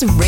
Masterclass Radio,